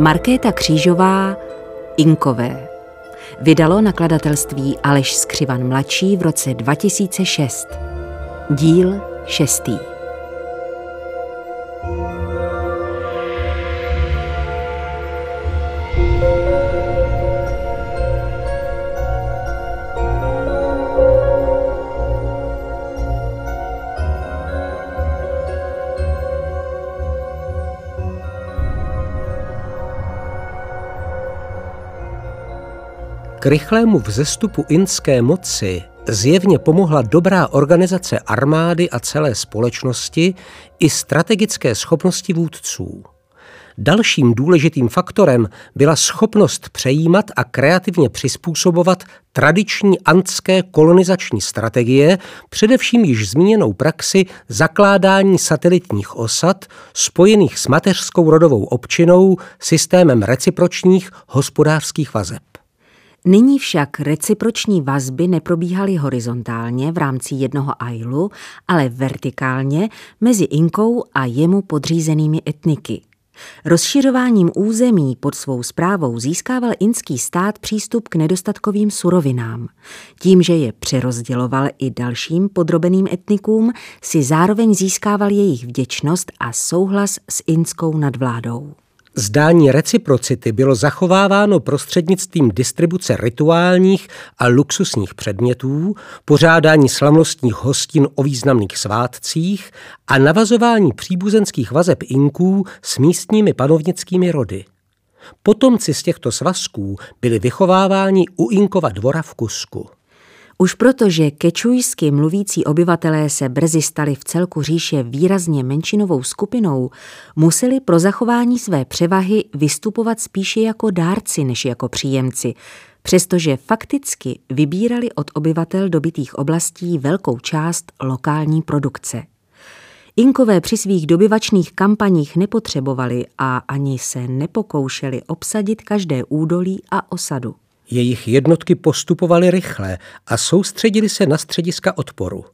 Markéta Křížová Inkové. Vydalo nakladatelství Aleš Skřivan mladší v roce 2006. Díl šestý. Rychlému vzestupu inské moci zjevně pomohla dobrá organizace armády a celé společnosti i strategické schopnosti vůdců. Dalším důležitým faktorem byla schopnost přejímat a kreativně přizpůsobovat tradiční antské kolonizační strategie, především již zmíněnou praxi zakládání satelitních osad spojených s mateřskou rodovou občinou systémem recipročních hospodářských vazeb. Nyní však reciproční vazby neprobíhaly horizontálně v rámci jednoho ailu, ale vertikálně mezi Inkou a jemu podřízenými etniky. Rozšiřováním území pod svou zprávou získával inský stát přístup k nedostatkovým surovinám. Tím, že je přerozděloval i dalším podrobeným etnikům, si zároveň získával jejich vděčnost a souhlas s inskou nadvládou. Zdání reciprocity bylo zachováváno prostřednictvím distribuce rituálních a luxusních předmětů, pořádání slavnostních hostin o významných svátcích a navazování příbuzenských vazeb Inků s místními panovnickými rody. Potomci z těchto svazků byli vychováváni u Inkova dvora v Kusku. Už proto, že kečujsky mluvící obyvatelé se brzy stali v celku říše výrazně menšinovou skupinou, museli pro zachování své převahy vystupovat spíše jako dárci než jako příjemci, přestože fakticky vybírali od obyvatel dobitých oblastí velkou část lokální produkce. Inkové při svých dobyvačných kampaních nepotřebovali a ani se nepokoušeli obsadit každé údolí a osadu. Jejich jednotky postupovaly rychle a soustředili se na střediska odporu.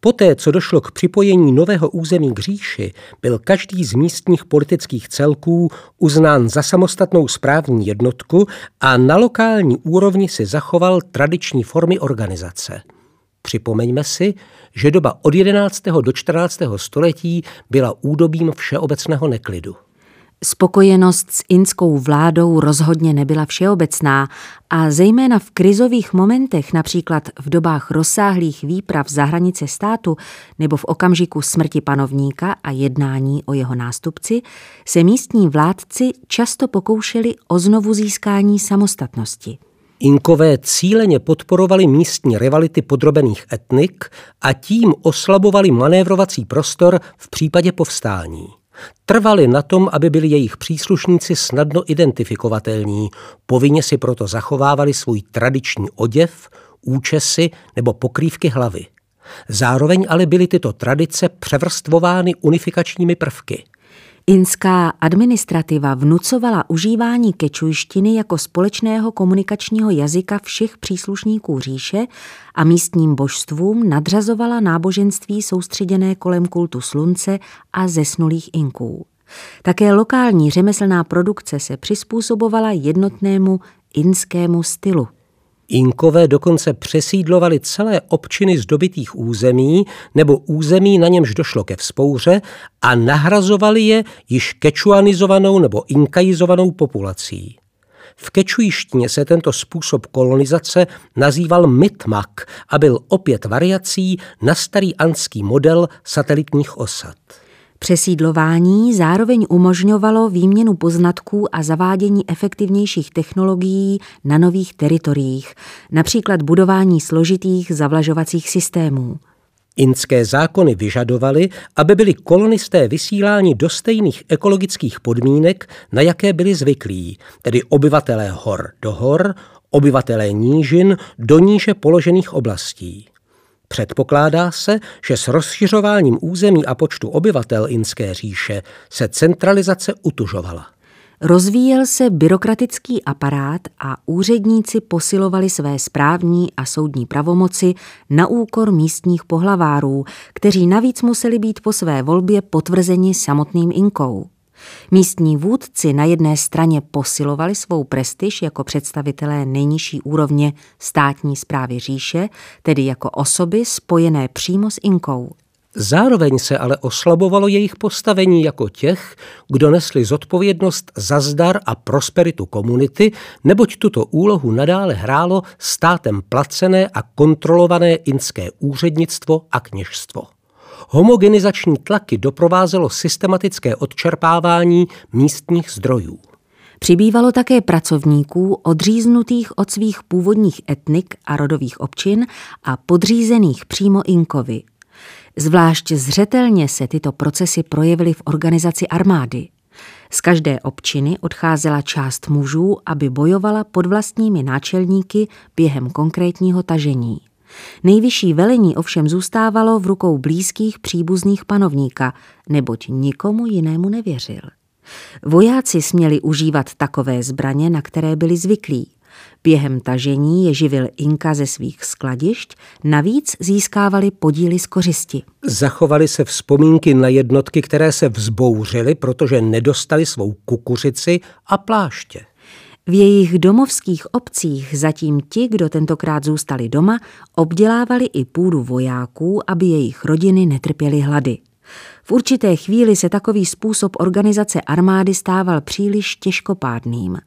Poté, co došlo k připojení nového území k říši, byl každý z místních politických celků uznán za samostatnou správní jednotku a na lokální úrovni si zachoval tradiční formy organizace. Připomeňme si, že doba od 11. do 14. století byla údobím všeobecného neklidu. Spokojenost s inskou vládou rozhodně nebyla všeobecná a zejména v krizových momentech, například v dobách rozsáhlých výprav za hranice státu nebo v okamžiku smrti panovníka a jednání o jeho nástupci, se místní vládci často pokoušeli o znovu získání samostatnosti. Inkové cíleně podporovali místní rivality podrobených etnik a tím oslabovali manévrovací prostor v případě povstání. Trvali na tom, aby byli jejich příslušníci snadno identifikovatelní, povinně si proto zachovávali svůj tradiční oděv, účesy nebo pokrývky hlavy. Zároveň ale byly tyto tradice převrstvovány unifikačními prvky – Inská administrativa vnucovala užívání kečujštiny jako společného komunikačního jazyka všech příslušníků říše a místním božstvům nadřazovala náboženství soustředěné kolem kultu slunce a zesnulých Inků. Také lokální řemeslná produkce se přizpůsobovala jednotnému inskému stylu. Inkové dokonce přesídlovali celé občiny z dobitých území nebo území, na němž došlo ke vzpouře a nahrazovali je již kečuanizovanou nebo inkajizovanou populací. V kečujištině se tento způsob kolonizace nazýval mitmak a byl opět variací na starý anský model satelitních osad. Přesídlování zároveň umožňovalo výměnu poznatků a zavádění efektivnějších technologií na nových teritoriích, například budování složitých zavlažovacích systémů. Inské zákony vyžadovaly, aby byli kolonisté vysíláni do stejných ekologických podmínek, na jaké byli zvyklí, tedy obyvatelé hor do hor, obyvatelé nížin do níže položených oblastí. Předpokládá se, že s rozšiřováním území a počtu obyvatel Inské říše se centralizace utužovala. Rozvíjel se byrokratický aparát a úředníci posilovali své správní a soudní pravomoci na úkor místních pohlavárů, kteří navíc museli být po své volbě potvrzeni samotným Inkou. Místní vůdci na jedné straně posilovali svou prestiž jako představitelé nejnižší úrovně státní zprávy říše, tedy jako osoby spojené přímo s Inkou. Zároveň se ale oslabovalo jejich postavení jako těch, kdo nesli zodpovědnost za zdar a prosperitu komunity, neboť tuto úlohu nadále hrálo státem placené a kontrolované inské úřednictvo a kněžstvo. Homogenizační tlaky doprovázelo systematické odčerpávání místních zdrojů. Přibývalo také pracovníků odříznutých od svých původních etnik a rodových občin a podřízených přímo Inkovi. Zvlášť zřetelně se tyto procesy projevily v organizaci armády. Z každé občiny odcházela část mužů, aby bojovala pod vlastními náčelníky během konkrétního tažení. Nejvyšší velení ovšem zůstávalo v rukou blízkých příbuzných panovníka, neboť nikomu jinému nevěřil. Vojáci směli užívat takové zbraně, na které byli zvyklí. Během tažení je živil Inka ze svých skladišť, navíc získávali podíly z kořisti. Zachovali se vzpomínky na jednotky, které se vzbouřily, protože nedostali svou kukuřici a pláště. V jejich domovských obcích zatím ti, kdo tentokrát zůstali doma, obdělávali i půdu vojáků, aby jejich rodiny netrpěly hlady. V určité chvíli se takový způsob organizace armády stával příliš těžkopádným.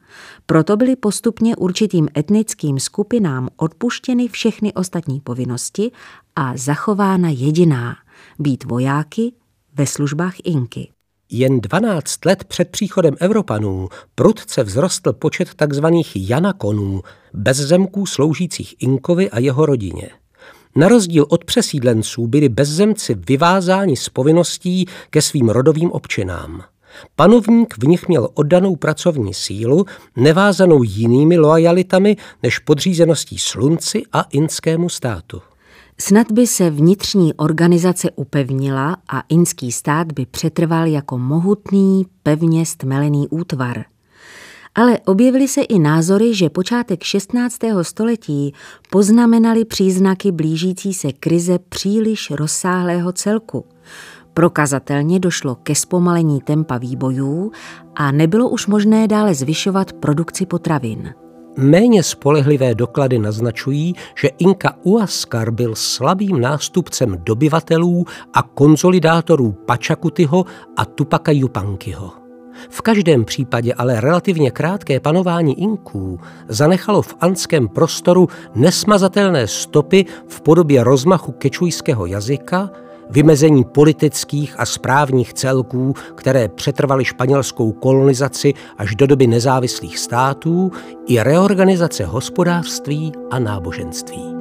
Proto byly postupně určitým etnickým skupinám odpuštěny všechny ostatní povinnosti a zachována jediná – být vojáky ve službách Inky. Jen 12 let před příchodem Evropanů prudce vzrostl počet tzv. janakonů, bezzemků sloužících Inkovi a jeho rodině. Na rozdíl od přesídlenců byli bezzemci vyvázáni z povinností ke svým rodovým občinám. Panovník v nich měl oddanou pracovní sílu, nevázanou jinými loajalitami než podřízeností slunci a inskému státu. Snad by se vnitřní organizace upevnila a inský stát by přetrval jako mohutný, pevně stmelený útvar. Ale objevily se i názory, že počátek 16. století poznamenali příznaky blížící se krize příliš rozsáhlého celku. Prokazatelně došlo ke zpomalení tempa výbojů a nebylo už možné dále zvyšovat produkci potravin. Méně spolehlivé doklady naznačují, že Inka Uaskar byl slabým nástupcem dobyvatelů a konzolidátorů Pačakutyho a Tupaka Yupankyho. V každém případě ale relativně krátké panování Inků zanechalo v anském prostoru nesmazatelné stopy v podobě rozmachu kečujského jazyka, vymezení politických a správních celků, které přetrvaly španělskou kolonizaci až do doby nezávislých států, i reorganizace hospodářství a náboženství.